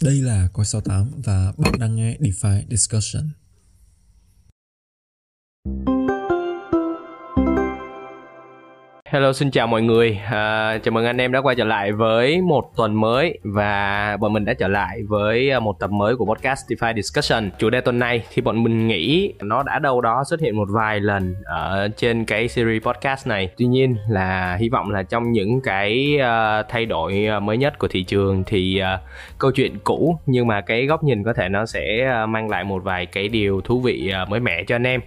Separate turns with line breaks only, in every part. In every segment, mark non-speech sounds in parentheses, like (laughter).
Đây là Coi 68 và bạn đang nghe DeFi Discussion.
Hello xin chào mọi người, à, chào mừng anh em đã quay trở lại với một tuần mới và bọn mình đã trở lại với à, một tập mới của podcast DeFi Discussion. Chủ đề tuần này thì bọn mình nghĩ nó đã đâu đó xuất hiện một vài lần ở trên cái series podcast này. Tuy nhiên là hy vọng là trong những cái uh, thay đổi à, mới nhất của thị trường thì uh, câu chuyện cũ nhưng mà cái góc nhìn có thể nó sẽ mang lại một vài cái điều thú vị uh, mới mẻ cho anh em.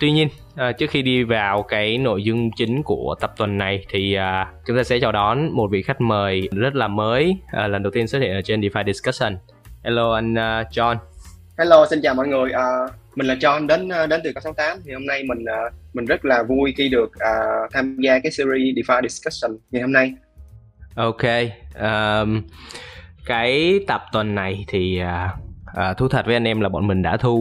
Tuy nhiên, à, trước khi đi vào cái nội dung chính của tập tuần này thì à, chúng ta sẽ chào đón một vị khách mời rất là mới à, lần đầu tiên xuất hiện ở trên DeFi Discussion. Hello anh uh, John.
Hello, xin chào mọi người. À, mình là John đến đến từ Cộng 68 thì hôm nay mình uh, mình rất là vui khi được uh, tham gia cái series DeFi Discussion ngày hôm nay.
Ok. Um, cái tập tuần này thì uh, à, thú thật với anh em là bọn mình đã thu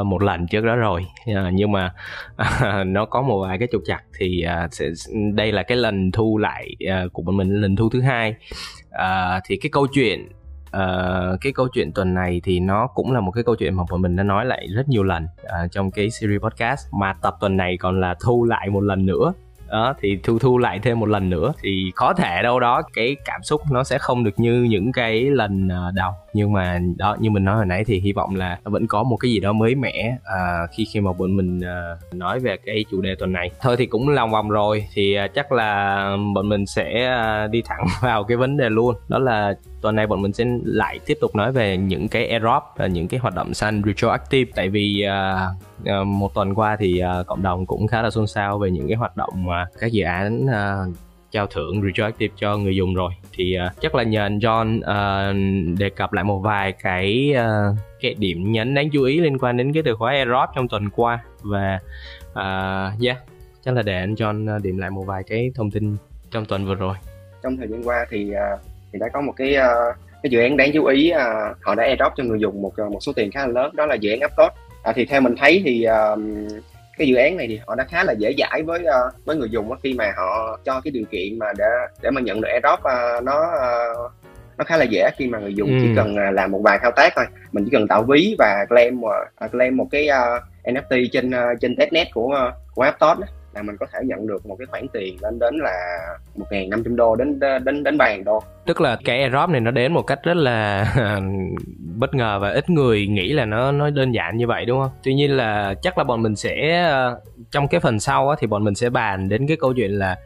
uh, một lần trước đó rồi. À, nhưng mà à, (laughs) nó có một vài cái trục chặt thì à, sẽ, đây là cái lần thu lại à, của bọn mình lần thu thứ hai. À, thì cái câu chuyện Uh, cái câu chuyện tuần này thì nó cũng là một cái câu chuyện mà bọn mình đã nói lại rất nhiều lần uh, trong cái series podcast. Mà tập tuần này còn là thu lại một lần nữa đó thì thu thu lại thêm một lần nữa. Thì có thể đâu đó cái cảm xúc nó sẽ không được như những cái lần à, đầu. Nhưng mà đó như mình nói hồi nãy thì hy vọng là vẫn có một cái gì đó mới mẻ à, khi khi mà bọn mình à, nói về cái chủ đề tuần này. Thôi thì cũng lòng vòng rồi thì à, chắc là à, bọn mình sẽ à, đi thẳng (laughs) vào cái vấn đề luôn. Đó là tuần này bọn mình sẽ lại tiếp tục nói về những cái airdrop và những cái hoạt động săn retroactive. Tại vì uh, uh, một tuần qua thì uh, cộng đồng cũng khá là xôn xao về những cái hoạt động mà các dự án uh, trao thưởng retroactive cho người dùng rồi. Thì uh, chắc là nhờ anh John uh, đề cập lại một vài cái uh, cái điểm nhấn đáng chú ý liên quan đến cái từ khóa airdrop trong tuần qua. Và uh, yeah chắc là để anh John điểm lại một vài cái thông tin trong tuần vừa rồi.
Trong thời gian qua thì uh, thì đã có một cái uh, cái dự án đáng chú ý uh, họ đã airdrop cho người dùng một một số tiền khá là lớn đó là dự án Aptos à, thì theo mình thấy thì uh, cái dự án này thì họ đã khá là dễ dãi với uh, với người dùng khi mà họ cho cái điều kiện mà để để mà nhận được airdrop uh, nó uh, nó khá là dễ khi mà người dùng ừ. chỉ cần uh, làm một vài thao tác thôi. Mình chỉ cần tạo ví và claim uh, claim một cái uh, NFT trên uh, trên testnet của uh, của Aptos là mình có thể nhận được một cái khoản tiền lên đến là một ngàn năm trăm đô đến đến đến ba đô.
Tức là cái airdrop này nó đến một cách rất là (laughs) bất ngờ và ít người nghĩ là nó nó đơn giản như vậy đúng không? Tuy nhiên là chắc là bọn mình sẽ ờ, trong cái phần sau á, thì bọn mình sẽ bàn đến cái câu chuyện là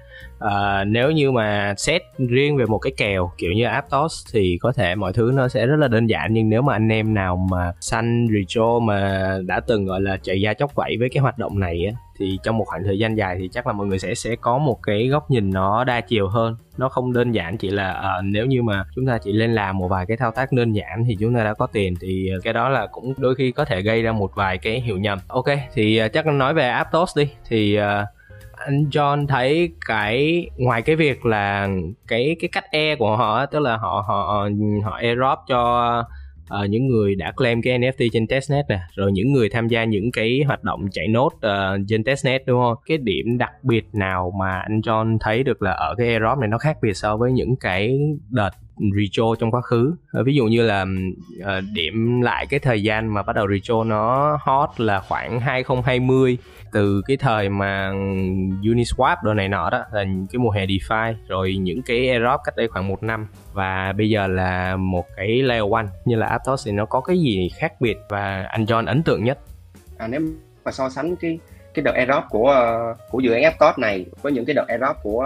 uh, nếu như mà xét riêng về một cái kèo kiểu như Aptos thì có thể mọi thứ nó sẽ rất là đơn giản nhưng nếu mà anh em nào mà săn retro mà đã từng gọi là chạy da chóc vẫy với cái hoạt động này á thì trong một khoảng thời gian dài thì chắc là mọi người sẽ sẽ có một cái góc nhìn nó đa chiều hơn. Nó không đơn giản chỉ là uh, nếu như mà chúng ta chỉ lên làm một vài cái thao tác đơn giản thì chúng ta đã có tiền thì cái đó là cũng đôi khi có thể gây ra một vài cái hiểu nhầm. Ok thì ờ, chắc nói về Aptos đi. Thì uh, anh John thấy cái ngoài cái việc là cái cái cách e của họ tức là họ họ họ airdrop cho uh, những người đã claim cái NFT trên testnet nè rồi những người tham gia những cái hoạt động chạy nốt uh, trên testnet đúng không? Cái điểm đặc biệt nào mà anh John thấy được là ở cái airdrop này nó khác biệt so với những cái đợt retro trong quá khứ. Ờ, ví dụ như là ờ, điểm lại cái thời gian mà bắt đầu retro nó hot là khoảng 2020 từ cái thời mà Uniswap đồ này nọ đó là cái mùa hè DeFi rồi những cái airdrop cách đây khoảng một năm. Và bây giờ là một cái layer one như là Aptos thì nó có cái gì khác biệt và anh John ấn tượng nhất?
À, nếu mà so sánh cái cái đợt airdrop của ờ, của dự án Aptos này với những cái đợt airdrop của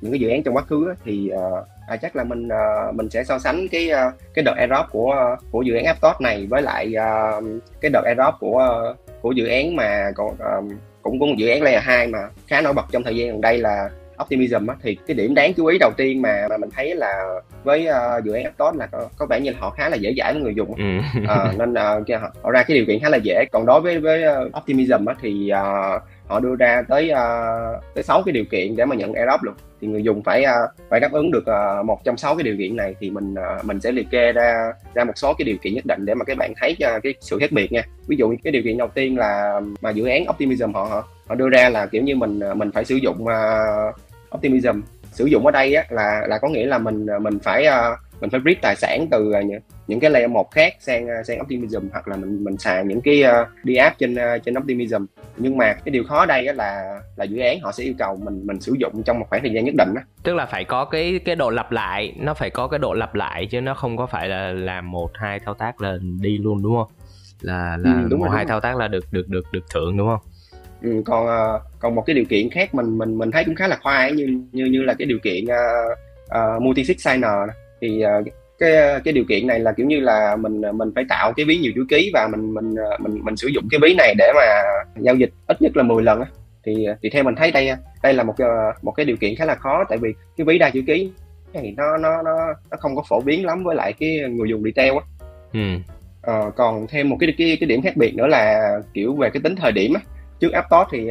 những cái dự án trong quá khứ thì uh, à, chắc là mình uh, mình sẽ so sánh cái uh, cái đợt airdrop của uh, của dự án Aptos này với lại uh, cái đợt airdrop của uh, của dự án mà còn uh, cũng có một dự án layer 2 mà khá nổi bật trong thời gian gần đây là optimism á, thì cái điểm đáng chú ý đầu tiên mà mà mình thấy là với uh, dự án Aptos là có, có vẻ như họ khá là dễ dãi với người dùng uh, nên uh, họ, họ ra cái điều kiện khá là dễ. Còn đối với với uh, optimism á, thì uh, họ đưa ra tới uh, tới sáu cái điều kiện để mà nhận airdrop luôn. Thì người dùng phải uh, phải đáp ứng được uh, một trong sáu cái điều kiện này thì mình uh, mình sẽ liệt kê ra ra một số cái điều kiện nhất định để mà các bạn thấy uh, cái sự khác biệt nha. Ví dụ cái điều kiện đầu tiên là mà dự án optimism họ họ đưa ra là kiểu như mình mình phải sử dụng uh, optimism. Sử dụng ở đây á, là là có nghĩa là mình mình phải uh, mình phải read tài sản từ những cái layer một khác sang sang optimism hoặc là mình mình xài những cái uh, đi app trên uh, trên optimism. Nhưng mà cái điều khó đây là là dự án họ sẽ yêu cầu mình mình sử dụng trong một khoảng thời gian nhất định đó.
tức là phải có cái cái độ lặp lại nó phải có cái độ lặp lại chứ nó không có phải là làm một hai thao tác là đi luôn đúng không? Là là ừ, đúng một rồi, hai đúng thao tác là được được được được thưởng đúng không?
Ừ, còn uh, còn một cái điều kiện khác mình mình mình thấy cũng khá là khoai như như như là cái điều kiện uh, uh, multi sig signer thì uh, cái cái điều kiện này là kiểu như là mình mình phải tạo cái ví nhiều chữ ký và mình mình mình mình sử dụng cái ví này để mà giao dịch ít nhất là 10 lần á. Thì thì theo mình thấy đây đây là một một cái điều kiện khá là khó tại vì cái ví đa chữ ký thì nó nó nó nó không có phổ biến lắm với lại cái người dùng retail á. Ừ. ờ, còn thêm một cái cái cái điểm khác biệt nữa là kiểu về cái tính thời điểm á. Trước App Store thì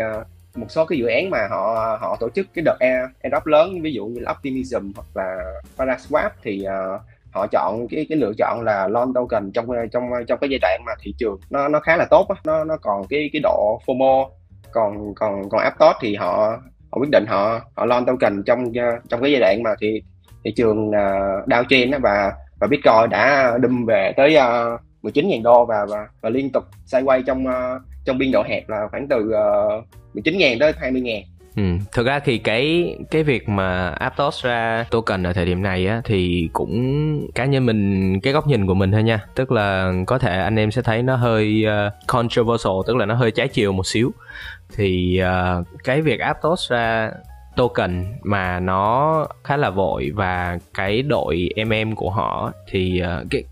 một số cái dự án mà họ họ tổ chức cái đợt airdrop lớn ví dụ như là Optimism hoặc là Paraswap thì uh, họ chọn cái cái lựa chọn là loan token trong trong trong cái giai đoạn mà thị trường nó nó khá là tốt á. Nó nó còn cái cái độ FOMO còn còn còn Aptos thì họ họ quyết định họ họ loan token trong ờ, trong cái giai đoạn mà thị thị trường uh, downtrend và và Bitcoin đã đâm về tới uh, 19.000 đô và, và và liên tục sideways trong uh, trong biên độ hẹp là khoảng từ ờ, uh, 19.000 tới 20.000
Ừ, thực ra thì cái cái việc mà Aptos ra token ở thời điểm này á thì cũng cá nhân mình cái góc nhìn của mình thôi nha. Tức là có thể anh em sẽ thấy nó hơi uh, controversial tức là nó hơi trái chiều một xíu. Thì uh, cái việc Aptos ra token mà nó khá là vội và cái đội mm của họ thì uh, cái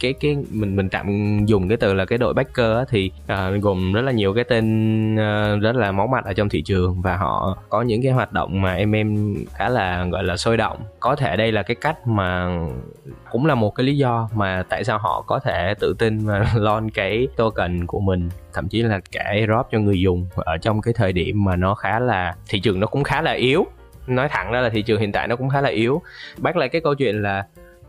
cái cái mình mình tạm dùng cái từ là cái đội backer thì uh, gồm rất là nhiều cái tên uh, rất là máu mặt ở trong thị trường và họ có những cái hoạt động mà em em khá là gọi là sôi động. Có thể đây là cái cách mà cũng là một cái lý do mà tại sao họ có thể tự tin mà (laughs) launch cái token của mình thậm chí là cả drop cho người dùng ở trong cái thời điểm mà nó khá là thị trường nó cũng khá là yếu. Nói thẳng ra là thị trường hiện tại nó cũng khá là yếu. Bác lại cái câu chuyện là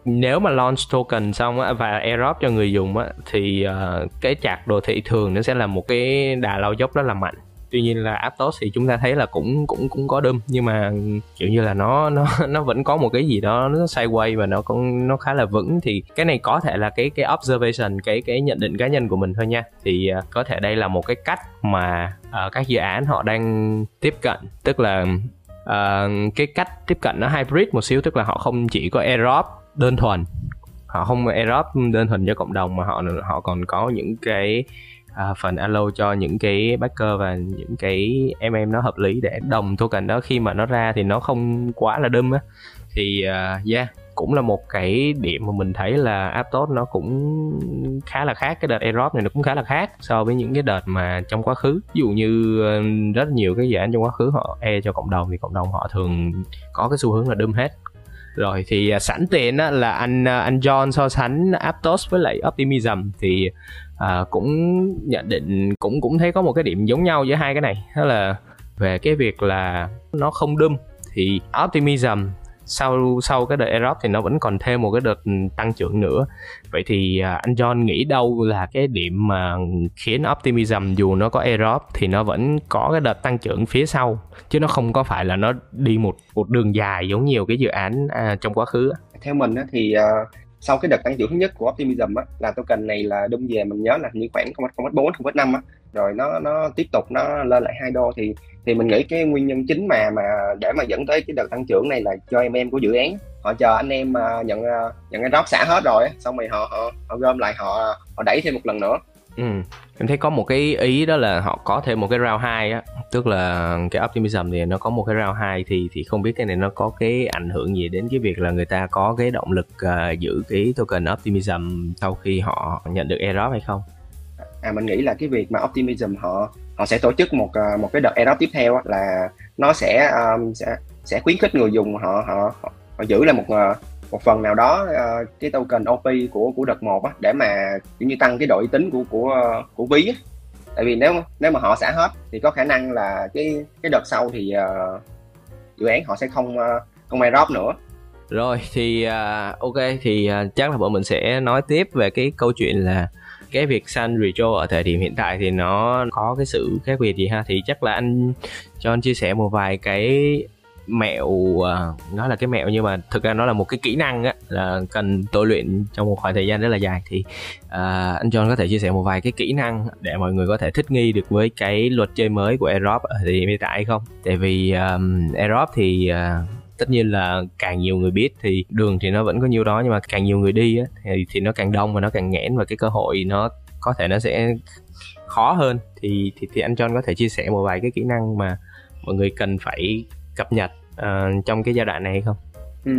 nếu mà launch token xong á và airdrop cho người dùng á thì uh, cái chạc đồ thị thường nó sẽ là một cái đà lao dốc rất là mạnh. Tuy nhiên là Aptos thì chúng ta thấy là cũng cũng cũng có đâm nhưng mà kiểu như là nó nó (laughs) nó vẫn có một cái gì đó nó sideways và nó cũng nó khá là vững. Thì cái này có thể là cái cái observation cái cái nhận định cá nhân của mình thôi nha. Thì uh, có thể đây là một cái cách mà uh, các dự án họ đang tiếp cận. Tức là uh, cái cách tiếp cận nó hybrid một xíu tức là họ không chỉ có airdrop đơn thuần. Họ không airdrop đơn thuần cho cộng đồng mà họ họ còn có những cái à, phần alo cho những cái backer và những cái em em nó hợp lý để đồng token đó. Khi mà nó ra thì nó không quá là đâm á. Thì uh, yeah cũng là một cái điểm mà mình thấy là Aptos nó cũng khá là khác. Cái đợt airdrop này nó cũng khá là khác so với những cái đợt mà trong quá khứ. Ví dụ như ờ, rất nhiều cái dự án trong quá khứ họ e cho cộng đồng thì cộng đồng họ thường có cái xu hướng là đâm hết rồi thì à, sẵn tiện á, là anh à, anh John so sánh Aptos với lại Optimism thì à, cũng nhận định cũng cũng thấy có một cái điểm giống nhau giữa hai cái này. Đó là về cái việc là nó không đâm thì Optimism sau sau cái đợt Erop thì nó vẫn còn thêm một cái đợt ừ, tăng trưởng nữa. Vậy thì à, anh John nghĩ đâu là cái điểm mà khiến optimism dù nó có Erop thì nó vẫn có cái đợt tăng trưởng phía sau? Chứ nó không có phải là nó đi một một đường dài giống nhiều cái dự án à, trong quá khứ
theo mình thì uh, sau cái đợt tăng trưởng thứ nhất của optimism á, là token này là đâm về mình nhớ là như khoảng 0.4 0.5 á. Rồi nó nó tiếp tục nó lên lại hai đô thì thì mình nghĩ cái nguyên nhân chính mà mà để mà dẫn tới cái đợt tăng trưởng này là cho em em của dự án. Họ chờ anh em à, nhận à, nhận cái drop xả hết rồi xong rồi họ họ, họ gom lại họ họ đẩy thêm một lần nữa
ừ. Em thấy có một cái ý đó là họ có thêm một cái round 2 á. Tức là cái optimism thì nó có một cái round 2 thì thì không biết cái này nó có cái ảnh hưởng gì đến cái việc là người ta có cái động lực uh, giữ cái token optimism sau khi họ nhận được airdrop hay không?
À mình nghĩ là cái việc mà optimism họ họ sẽ tổ chức một ờ, một cái đợt airdrop tiếp theo là nó sẽ um, sẽ sẽ khuyến khích người dùng họ họ họ, họ giữ lại một ờ, một phần nào đó uh, cái token OP của của đợt một á, để mà kiểu như tăng cái độ uy tín của của của ví á. tại vì nếu nếu mà họ xả hết thì có khả năng là cái cái đợt sau thì uh, dự án họ sẽ không uh, không airdrop nữa
rồi thì uh, ok thì uh, chắc là bọn mình sẽ nói tiếp về cái câu chuyện là cái việc Sun Retro ở thời điểm hiện tại thì nó có cái sự khác biệt gì ha thì chắc là anh cho anh chia sẻ một vài cái mẹo à, nó nói là cái mẹo nhưng mà thực ra nó là một cái kỹ năng á là cần tôi luyện trong một khoảng thời gian rất là dài. Thì uh, anh John có thể chia sẻ một vài cái kỹ năng để mọi người có thể thích nghi được với cái luật chơi mới của Aerob thì hiện tại không? Tại vì um, Aerob thì uh, tất nhiên là càng nhiều người biết thì đường thì nó vẫn có nhiêu đó nhưng mà càng nhiều người đi á, thì thì nó càng đông và nó càng nghẽn và cái cơ hội nó có thể nó sẽ khó hơn. Thì thì thì anh John có thể chia sẻ một vài cái kỹ năng mà mọi người cần phải cập nhật uh, trong cái giai đoạn này không?
Ừ.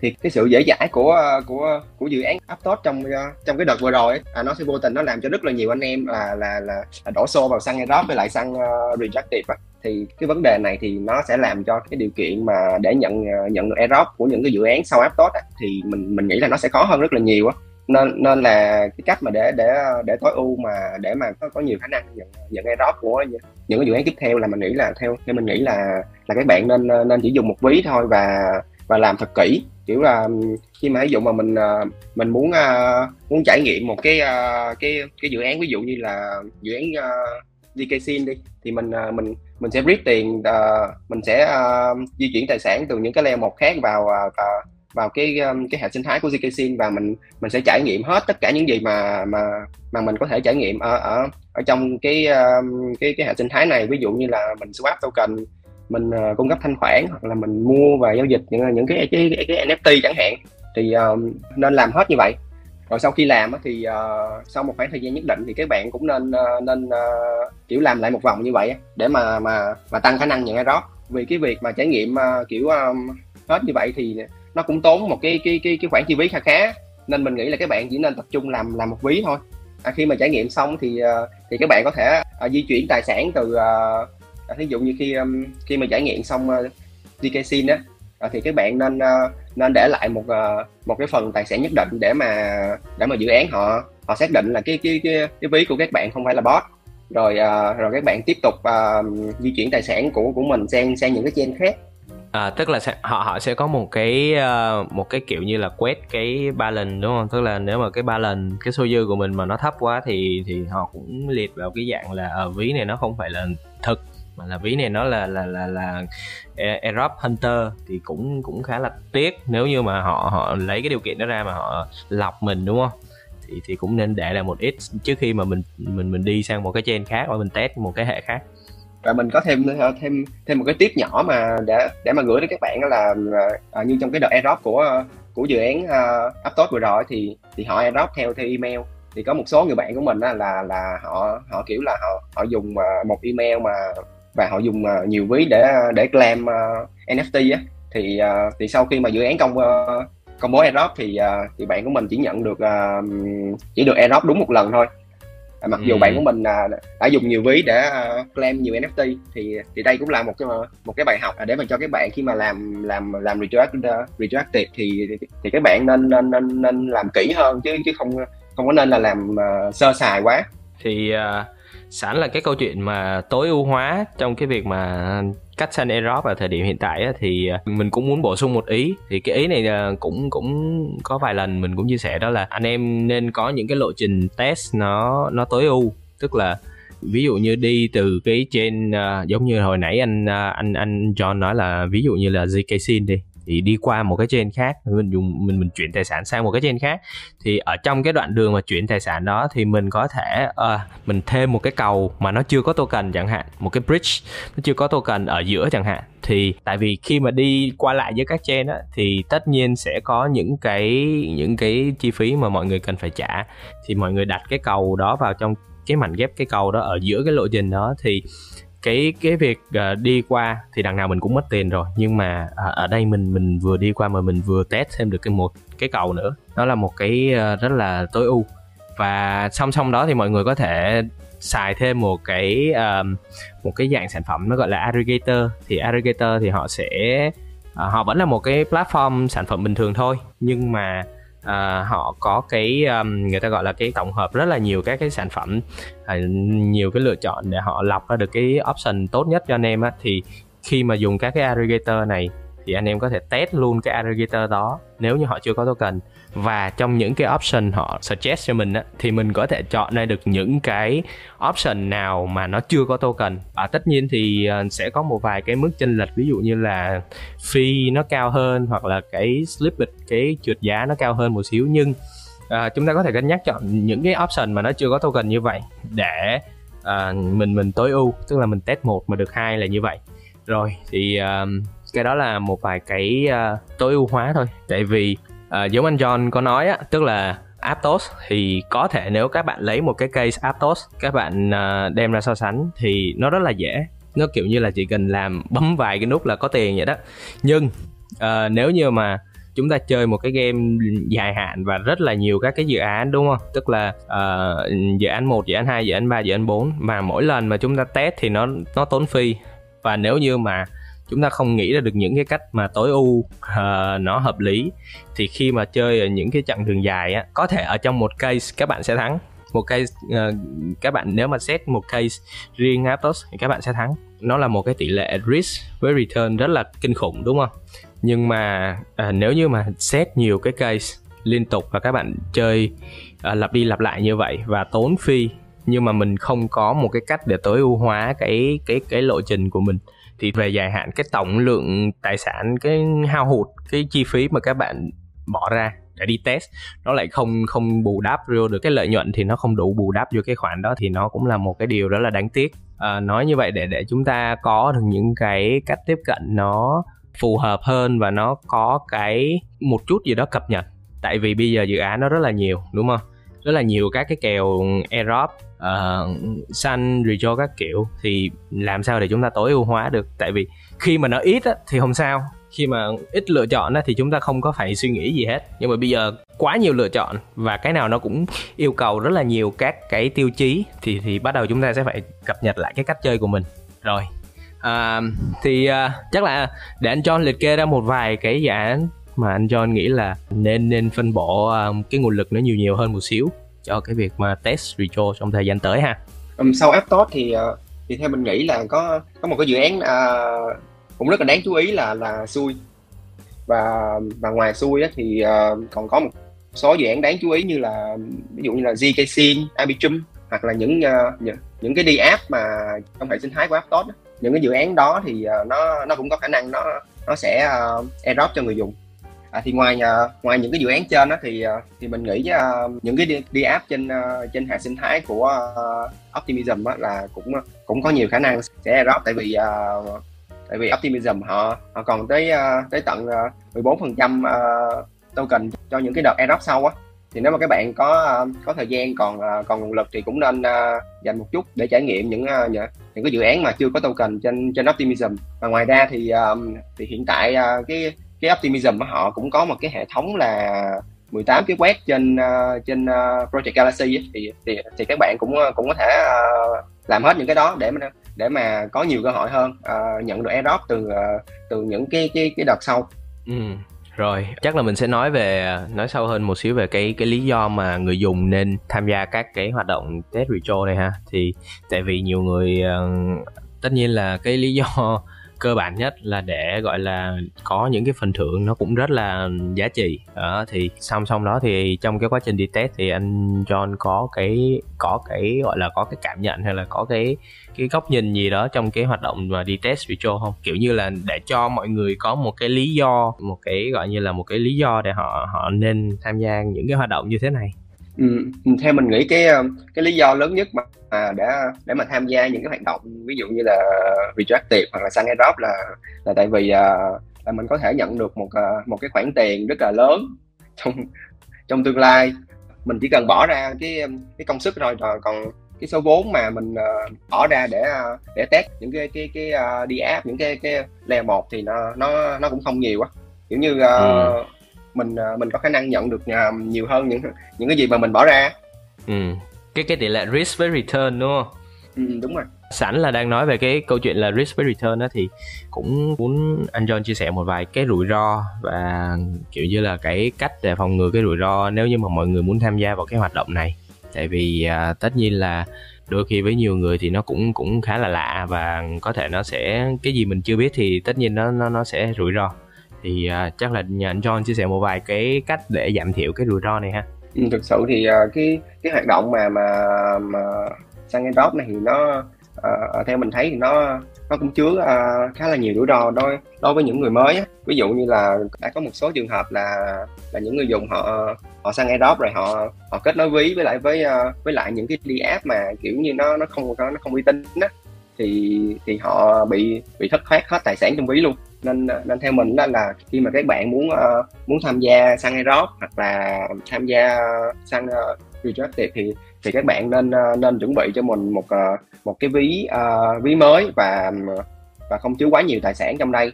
thì cái sự dễ dãi của ờ, của của dự án Aptos trong ờ, trong cái đợt vừa rồi ấy, à, nó sẽ vô tình nó làm cho rất là nhiều anh em là là là, là đổ xô vào xăng Aerob với lại xăng uh, Rejective thì cái vấn đề này thì nó sẽ làm cho cái điều kiện mà để nhận nhận được Aerob của những cái dự án sau Aptos thì mình mình nghĩ là nó sẽ khó hơn rất là nhiều á nên nên là cái cách mà để để để tối ưu mà để mà có có nhiều khả năng nhận nhận airdrop của những, những cái dự án tiếp theo là mình nghĩ là theo theo mình nghĩ là là các bạn nên nên chỉ dùng một ví thôi và và làm thật kỹ. Kiểu là khi mà ví dụ mà mình ờ, mình muốn ờ, muốn trải nghiệm một cái ờ, cái cái dự án ví dụ như là dự án uh, DKSIN đi thì mình mình mình sẽ rip tiền mình sẽ di chuyển tài sản từ những cái layer một khác vào vào cái um, cái hệ sinh thái của zkSyn và mình mình sẽ trải nghiệm hết tất cả những gì mà mà mà mình có thể trải nghiệm ở ở ở trong cái um, cái cái hệ sinh thái này. Ví dụ như là mình swap token mình uh, cung cấp thanh khoản hoặc là mình mua và giao dịch những những cái cái cái, cái NFT chẳng hạn thì um, nên làm hết như vậy. Rồi sau khi làm thì uh, sau một khoảng thời gian nhất định thì các bạn cũng nên uh, nên uh, kiểu làm lại một vòng như vậy để mà mà mà tăng khả năng nhận airdrop vì cái việc mà trải nghiệm uh, kiểu um, hết như vậy thì nó cũng tốn một cái cái cái cái khoản chi phí khá khá. Nên mình nghĩ là các bạn chỉ nên tập trung làm làm một ví thôi. À, khi mà trải nghiệm xong thì ờ, thì các bạn có thể uh, di chuyển tài sản từ ờ, à, uh, ví dụ như khi um, khi mà trải nghiệm xong uh, DKSIN á uh, thì các bạn nên uh, nên để lại một uh, một cái phần tài sản nhất định để mà để mà dự án họ họ xác định là cái cái cái cái ví của các bạn không phải là bot. Rồi uh, rồi các bạn tiếp tục uh, di chuyển tài sản của của mình sang sang những cái chain khác.
À, tức là sẽ, họ họ sẽ có một cái uh, một cái kiểu như là quét cái ba lần đúng không? Tức là nếu mà cái ba lần cái số dư của mình mà nó thấp quá thì thì họ cũng liệt vào cái dạng là ở uh, ví này nó không phải là thực mà là ví này nó là là là là Aerob Hunter thì cũng cũng khá là tiếc nếu như mà họ họ lấy cái điều kiện đó ra mà họ lọc mình đúng không? Thì thì cũng nên để lại một ít trước khi mà mình mình mình đi sang một cái chain khác và mình test một cái hệ khác
và mình có thêm thêm thêm một cái tiếp nhỏ mà để để mà gửi đến các bạn là à, như trong cái đợt airdrop của của dự án à, uh, Aptos vừa rồi thì thì họ airdrop theo theo email. Thì có một số người bạn của mình là là, là họ họ kiểu là họ họ dùng à, một email mà và họ dùng à, nhiều ví để để claim uh, NFT á. Thì uh, thì sau khi mà dự án công uh, công bố airdrop thì uh, thì bạn của mình chỉ nhận được uh, chỉ được airdrop đúng một lần thôi à, mặc ừ. dù bạn của mình à, đã dùng nhiều ví để uh, claim nhiều NFT thì thì đây cũng là một cái một cái bài học để mà cho các bạn khi mà làm làm làm uh, retroactive thì thì các bạn nên nên nên nên làm kỹ hơn chứ chứ không không có nên là làm uh, sơ sài quá
thì uh, sẵn là cái câu chuyện mà tối ưu hóa trong cái việc mà cách sân airdrop ở thời điểm hiện tại thì à, mình cũng muốn bổ sung một ý. Thì cái ý này à, cũng cũng có vài lần mình cũng chia sẻ đó là anh em nên có những cái lộ trình test nó nó tối ưu. Tức là ví dụ như đi từ cái trên uh, giống như hồi nãy anh uh, anh anh John nói là ví dụ như là ZK Sin đi thì đi qua một cái chain khác mình dùng mình mình chuyển tài sản sang một cái chain khác. Thì ở trong cái đoạn đường mà chuyển tài sản đó thì mình có thể uh, mình thêm một cái cầu mà nó chưa có token chẳng hạn một cái bridge nó chưa có token ở giữa chẳng hạn. Thì tại vì khi mà đi qua lại giữa các chain á thì tất nhiên sẽ có những cái những cái chi phí mà mọi người cần phải trả. Thì mọi người đặt cái cầu đó vào trong cái mảnh ghép cái cầu đó ở giữa cái lộ trình đó thì cái cái việc uh, đi qua thì đằng nào mình cũng mất tiền rồi. Nhưng mà uh, ở đây mình mình vừa đi qua mà mình vừa test thêm được cái một cái cầu nữa. Đó là một cái uh, rất là tối ưu. Và song song đó thì mọi người có thể xài thêm một cái um, một cái dạng sản phẩm nó gọi là aggregator. Thì aggregator thì họ sẽ uh, họ vẫn là một cái platform sản phẩm bình thường thôi. Nhưng mà à, họ có cái um, người ta gọi là cái tổng hợp rất là nhiều các cái sản phẩm à, nhiều cái lựa chọn để họ lọc ra được cái option tốt nhất cho anh em á. Thì khi mà dùng các cái aggregator này thì anh em có thể test luôn cái aggregator đó nếu như họ chưa có token và trong những cái option họ suggest cho mình á thì mình có thể chọn ra được những cái option nào mà nó chưa có token. Và tất nhiên thì ờ, sẽ có một vài cái mức chênh lệch ví dụ như là fee nó cao hơn hoặc là cái slippage cái trượt giá nó cao hơn một xíu. Nhưng à, chúng ta có thể cân nhắc chọn những cái option mà nó chưa có token như vậy để à, mình mình tối ưu tức là mình test một mà được hai là như vậy. Rồi thì uh, cái đó là một vài cái uh, tối ưu hóa thôi. Tại vì à, giống anh John có nói á tức là Aptos thì có thể nếu các bạn lấy một cái case Aptos các bạn ờ, đem ra so sánh thì nó rất là dễ. Nó kiểu như là chỉ cần làm (laughs) bấm vài cái nút là có tiền vậy đó. Nhưng uh, nếu như mà chúng ta chơi một cái game dài hạn và rất là nhiều các cái dự án đúng không? Tức là uh, dự án 1, dự án 2, dự án 3, dự án 4 mà mỗi lần mà chúng ta test thì nó nó tốn phi và nếu như mà chúng ta không nghĩ ra được những cái cách mà tối ưu uh, nó hợp lý. Thì khi mà chơi ở những cái chặng đường dài á có thể ở trong một case các bạn sẽ thắng. Một case uh, các bạn nếu mà set một case riêng Aptos thì các bạn sẽ thắng. Nó là một cái tỷ lệ risk với return rất là kinh khủng đúng không? Nhưng mà uh, nếu như mà set nhiều cái case liên tục và các bạn chơi uh, lặp đi lặp lại như vậy và tốn phi nhưng mà mình không có một cái cách để tối ưu hóa cái cái cái lộ trình của mình thì về dài hạn cái tổng lượng tài sản cái hao hụt cái chi phí mà các bạn bỏ ra để đi test nó lại không không bù đắp vô được. Cái lợi nhuận thì nó không đủ bù đắp vô cái khoản đó thì nó cũng là một cái điều rất là đáng tiếc. À, nói như vậy để để chúng ta có được những cái cách tiếp cận nó phù hợp hơn và nó có cái một chút gì đó cập nhật. Tại vì bây giờ dự án nó rất là nhiều đúng không? Rất là nhiều các cái kèo Europe, uh, ờ, sun rejo các kiểu. Thì làm sao để chúng ta tối ưu hóa được? Tại vì khi mà nó ít á, thì không sao. Khi mà ít lựa chọn á, thì chúng ta không có phải suy nghĩ gì hết. Nhưng mà bây giờ quá nhiều lựa chọn và cái nào nó cũng yêu cầu rất là nhiều các cái tiêu chí thì thì bắt đầu chúng ta sẽ phải cập nhật lại cái cách chơi của mình. Rồi à, thì uh, chắc là để anh John liệt kê ra một vài cái dự án mà anh John nghĩ là nên nên phân bổ um, cái nguồn lực nó nhiều nhiều hơn một xíu cho cái việc mà test retro trong thời gian tới ha.
Um, sau Aptos thì à, thì theo mình nghĩ là có có một cái dự án uh, cũng rất là đáng chú ý là là xui. Và và ngoài xui thì uh, còn có một số dự án đáng chú ý như là ví dụ như là zksin, Arbitrum hoặc là những uh, những, những cái đi app mà trong hệ sinh thái của Aptos những cái dự án đó thì uh, nó nó cũng có khả năng nó nó sẽ uh, airdrop cho người dùng à, thì ngoài à, ngoài những cái dự án trên đó thì à, thì mình nghĩ uh, những cái đi, đi app trên uh, trên hệ sinh thái của uh, Optimism á, là cũng cũng có nhiều khả năng sẽ drop tại vì uh, tại vì Optimism họ họ còn tới uh, tới tận uh, 14 phần trăm token cho những cái đợt airdrop sau á. Thì nếu mà các bạn có uh, có thời gian còn uh, còn nguồn lực thì cũng nên uh, dành một chút để trải nghiệm những uh, những, những cái dự án mà chưa có token trên trên Optimism. Và ngoài ra thì uh, thì hiện tại uh, cái cái optimism của họ cũng có một cái hệ thống là 18 cái quét trên uh, trên uh, Project Galaxy ấy, thì thì thì các bạn cũng ờ, cũng có thể uh, làm hết những cái đó để mà để mà có nhiều cơ hội hơn uh, nhận được airdrop từ uh, từ những cái cái cái đợt sau.
Ừ. Rồi, chắc là mình sẽ nói về nói sâu hơn một xíu về cái cái lý do mà người dùng nên tham gia các cái hoạt động test retro này ha. Thì tại vì nhiều người uh, tất nhiên là cái lý do cơ bản nhất là để, gọi là, có những cái phần thưởng nó cũng rất là giá trị. Đó, thì song song đó thì trong cái quá trình đi test thì anh John có cái có cái, gọi là, có cái cảm nhận hay là có cái cái góc nhìn gì đó trong cái hoạt động mà đi test retro không? Kiểu như là để cho mọi người có một cái lý do, một cái, gọi như là một cái lý do để họ họ nên tham gia những cái hoạt động như thế này.
Ừ, theo mình nghĩ cái ờ, cái lý do lớn nhất mà để để mà tham gia những cái hoạt động ví dụ như là retroactive hoặc là sang drop là là tại vì uh, là mình có thể nhận được một uh, một cái khoản tiền rất là lớn (laughs) trong trong tương lai. Mình chỉ cần bỏ ra cái cái công sức thôi rồi còn cái số vốn mà mình uh, bỏ ra để uh, để test những cái cái cái uh, đi app những cái cái level một thì nó nó nó cũng không nhiều quá. Kiểu như uh, ừ mình à, mình có khả năng nhận được à, nhiều hơn những những cái gì mà mình bỏ ra.
Ừ. Cái cái tỷ lệ risk với return đúng không?
Ừ, đúng rồi.
Sẵn là đang nói về cái câu chuyện là risk với return đó thì cũng muốn anh John chia sẻ một vài cái rủi ro và kiểu như là cái cách để phòng ngừa cái rủi ro nếu như mà mọi người muốn tham gia vào cái hoạt động này. Tại vì à, tất nhiên là đôi khi với nhiều người thì nó cũng cũng khá là lạ và có thể nó sẽ cái gì mình chưa biết thì tất nhiên nó nó nó sẽ rủi ro thì uh, chắc là nhờ anh John chia sẻ một vài cái cách để giảm thiểu cái rủi ro này ha
ừ, thực sự thì uh, cái cái hoạt động mà mà mà sang drop này thì nó uh, theo mình thấy thì nó nó cũng chứa uh, khá là nhiều rủi ro đối đối với những người mới á. ví dụ như là đã có một số trường hợp là là những người dùng họ họ sang airdrop rồi họ họ kết nối ví với lại với uh, với lại những cái đi app mà kiểu như nó nó không nó không uy tín á thì thì họ bị bị thất thoát hết tài sản trong ví luôn nên nên theo mình đó là khi mà các bạn muốn uh, muốn tham gia sang airdrop hoặc là tham gia sang ờ, uh, thì thì các bạn nên ờ, nên chuẩn bị cho mình một một cái ví uh, ví mới và và không chứa quá nhiều tài sản trong đây.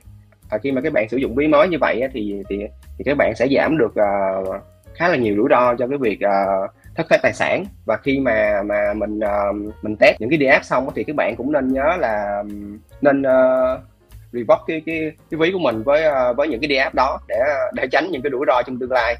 À, khi mà các bạn sử dụng ví mới như vậy thì thì thì các bạn sẽ giảm được uh, khá là nhiều rủi ro cho cái việc uh, thất thoát tài sản. Và khi mà mà mình uh, mình test những cái đi app xong thì các bạn cũng nên nhớ là nên uh, revoke cái cái cái ví của mình với ờ, với những cái đi app đó để để tránh những cái rủi ro trong tương lai.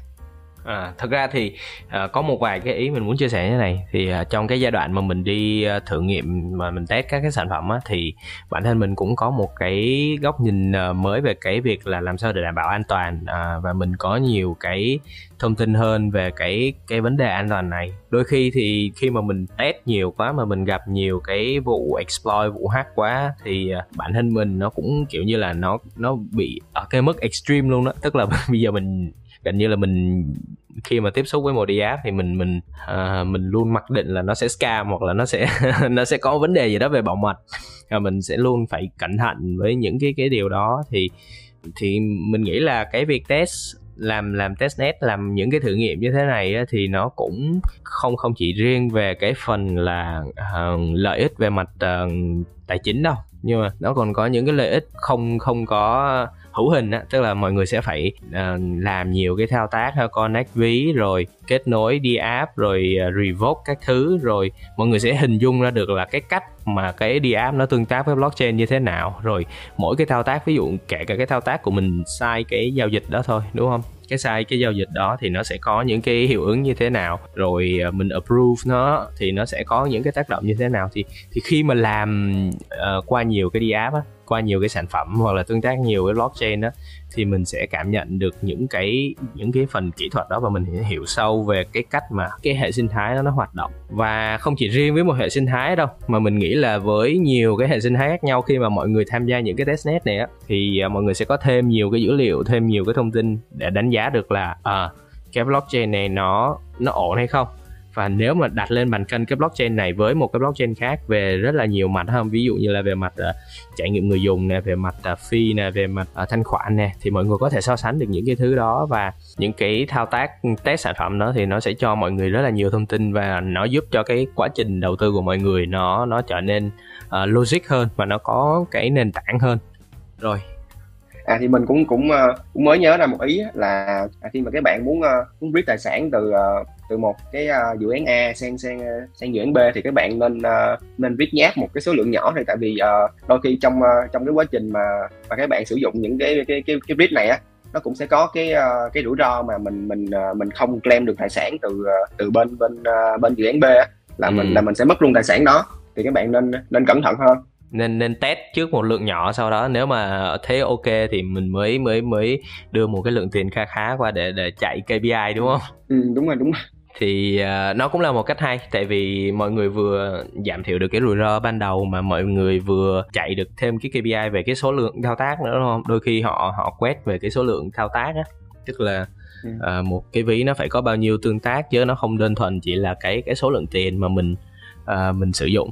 À, thật ra thì à, có một vài cái ý mình muốn chia sẻ như thế này. Thì à, trong cái giai đoạn mà mình đi à, thử nghiệm mà mình test các cái sản phẩm á, thì bản thân mình cũng có một cái góc nhìn à, mới về cái việc là làm sao để đảm bảo an toàn à, và mình có nhiều cái thông tin hơn về cái cái vấn đề an toàn này. Đôi khi thì khi mà mình test nhiều quá mà mình gặp nhiều cái vụ exploit vụ hack quá thì à, bản thân mình nó cũng kiểu như là nó nó bị ở cái mức extreme luôn đó. Tức là (laughs) bây giờ mình gần như là mình khi mà tiếp xúc với một đi app thì mình mình uh, mình luôn mặc định là nó sẽ scam hoặc là nó sẽ (laughs) nó sẽ có vấn đề gì đó về bảo mật. Và mình sẽ luôn phải cẩn thận với những cái cái điều đó. Thì thì mình nghĩ là cái việc test làm làm testnet làm những cái thử nghiệm như thế này á, thì nó cũng không không chỉ riêng về cái phần là uh, lợi ích về mặt uh, tài chính đâu. Nhưng mà nó còn có những cái lợi ích không không có hữu hình á tức là mọi người sẽ phải uh, làm nhiều cái thao tác ha connect ví rồi kết nối đi app rồi uh, revoke các thứ rồi mọi người sẽ hình dung ra được là cái cách mà cái đi app nó tương tác với blockchain như thế nào. Rồi mỗi cái thao tác ví dụ kể cả cái thao tác của mình sai cái giao dịch đó thôi đúng không? Cái sai cái giao dịch đó thì nó sẽ có những cái hiệu ứng như thế nào rồi ờ, mình approve nó thì nó sẽ có những cái tác động như thế nào. Thì thì khi mà làm uh, qua nhiều cái đi app á qua nhiều cái sản phẩm hoặc là tương tác nhiều với blockchain đó thì mình sẽ cảm nhận được những cái những cái phần kỹ thuật đó và mình hiểu sâu về cái cách mà cái hệ sinh thái đó nó hoạt động. Và không chỉ riêng với một hệ sinh thái đâu mà mình nghĩ là với nhiều cái hệ sinh thái khác nhau khi mà mọi người tham gia những cái testnet này á thì à, mọi người sẽ có thêm nhiều cái dữ liệu thêm nhiều cái thông tin để đánh giá được là à, cái blockchain này nó nó ổn hay không và nếu mà đặt lên bàn cân cái blockchain này với một cái blockchain khác về rất là nhiều mặt hơn ví dụ như là về mặt uh, trải nghiệm người dùng nè về mặt ờ, uh, phi nè về mặt uh, thanh khoản nè thì mọi người có thể so sánh được những cái thứ đó. Và những cái thao tác test sản phẩm đó thì nó sẽ cho mọi người rất là nhiều thông tin và nó giúp cho cái quá trình đầu tư của mọi người nó nó trở nên uh, logic hơn và nó có cái nền tảng hơn. Rồi
à thì mình cũng cũng cũng mới nhớ ra một ý là à, khi mà các bạn muốn muốn viết tài sản từ từ một cái uh, dự án A sang sang sang dự án B thì các bạn nên uh, nên viết nháp một cái số lượng nhỏ thôi. Tại vì uh, đôi khi trong uh, trong cái quá trình mà mà các bạn sử dụng những cái cái cái cái viết này á nó cũng sẽ có cái uh, cái rủi ro mà mình mình uh, mình không claim được tài sản từ uh, từ bên bên uh, bên dự án B á, là ừ. mình là mình sẽ mất luôn tài sản đó. Thì các bạn nên nên cẩn thận hơn
nên nên test trước một lượng nhỏ sau đó nếu mà thấy ok thì mình mới mới mới đưa một cái lượng tiền khá khá qua để để chạy KPI đúng không?
Ừ đúng rồi đúng rồi.
Thì uh, nó cũng là một cách hay tại vì mọi người vừa giảm thiểu được cái rủi ro ban đầu mà mọi người vừa chạy được thêm cái KPI về cái số lượng thao tác nữa đúng không? Đôi khi họ họ quét về cái số lượng thao tác á tức là uh, một cái ví nó phải có bao nhiêu tương tác chứ nó không đơn thuần chỉ là cái cái số lượng tiền mà mình uh, mình sử dụng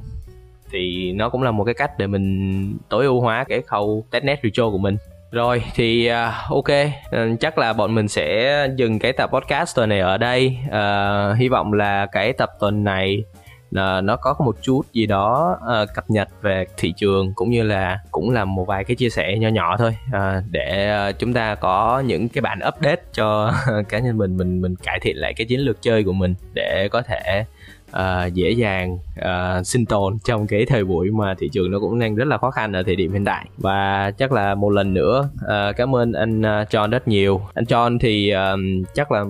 thì nó cũng là một cái cách để mình tối ưu hóa cái khâu testnet retro của mình. Rồi thì uh, ok. Uh, chắc là bọn mình sẽ dừng cái tập podcast tuần này ở đây. Uh, hy vọng là cái tập tuần này là nó có một chút gì đó uh, cập nhật về thị trường cũng như là cũng là một vài cái chia sẻ nhỏ nhỏ thôi. Uh, để uh, chúng ta có những cái bản update cho (laughs) cá nhân mình mình mình cải thiện lại cái chiến lược chơi của mình để có thể uh, dễ dàng uh, sinh tồn trong cái thời buổi mà thị trường nó cũng đang rất là khó khăn ở thời điểm hiện tại. Và chắc là một lần nữa uh, cảm ơn anh uh, John rất nhiều. Anh John thì uh, chắc là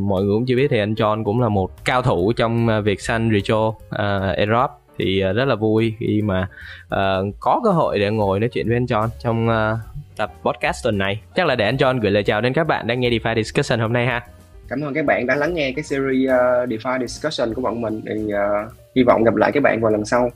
mọi người cũng chưa biết thì anh John cũng là một cao thủ trong việc săn retro uh, Europe thì uh, rất là vui khi mà uh, có cơ hội để ngồi nói chuyện với anh John trong uh, tập podcast tuần này. Chắc là để anh John gửi lời chào đến các bạn đang nghe DeFi Discussion hôm nay ha
cảm ơn các bạn đã lắng nghe cái series ờ, uh, DeFi Discussion của bọn mình thì uh, hy vọng gặp lại các bạn vào lần sau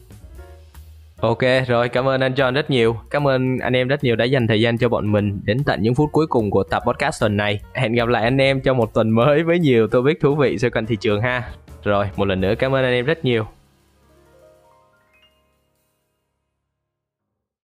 Ok, rồi cảm ơn anh John rất nhiều. Cảm ơn anh em rất nhiều đã dành thời gian cho bọn mình đến tận những phút cuối cùng của tập podcast tuần này. Hẹn gặp lại anh em trong một tuần mới với nhiều topic thú vị xoay quanh thị trường ha. Rồi, một lần nữa cảm ơn anh em rất nhiều.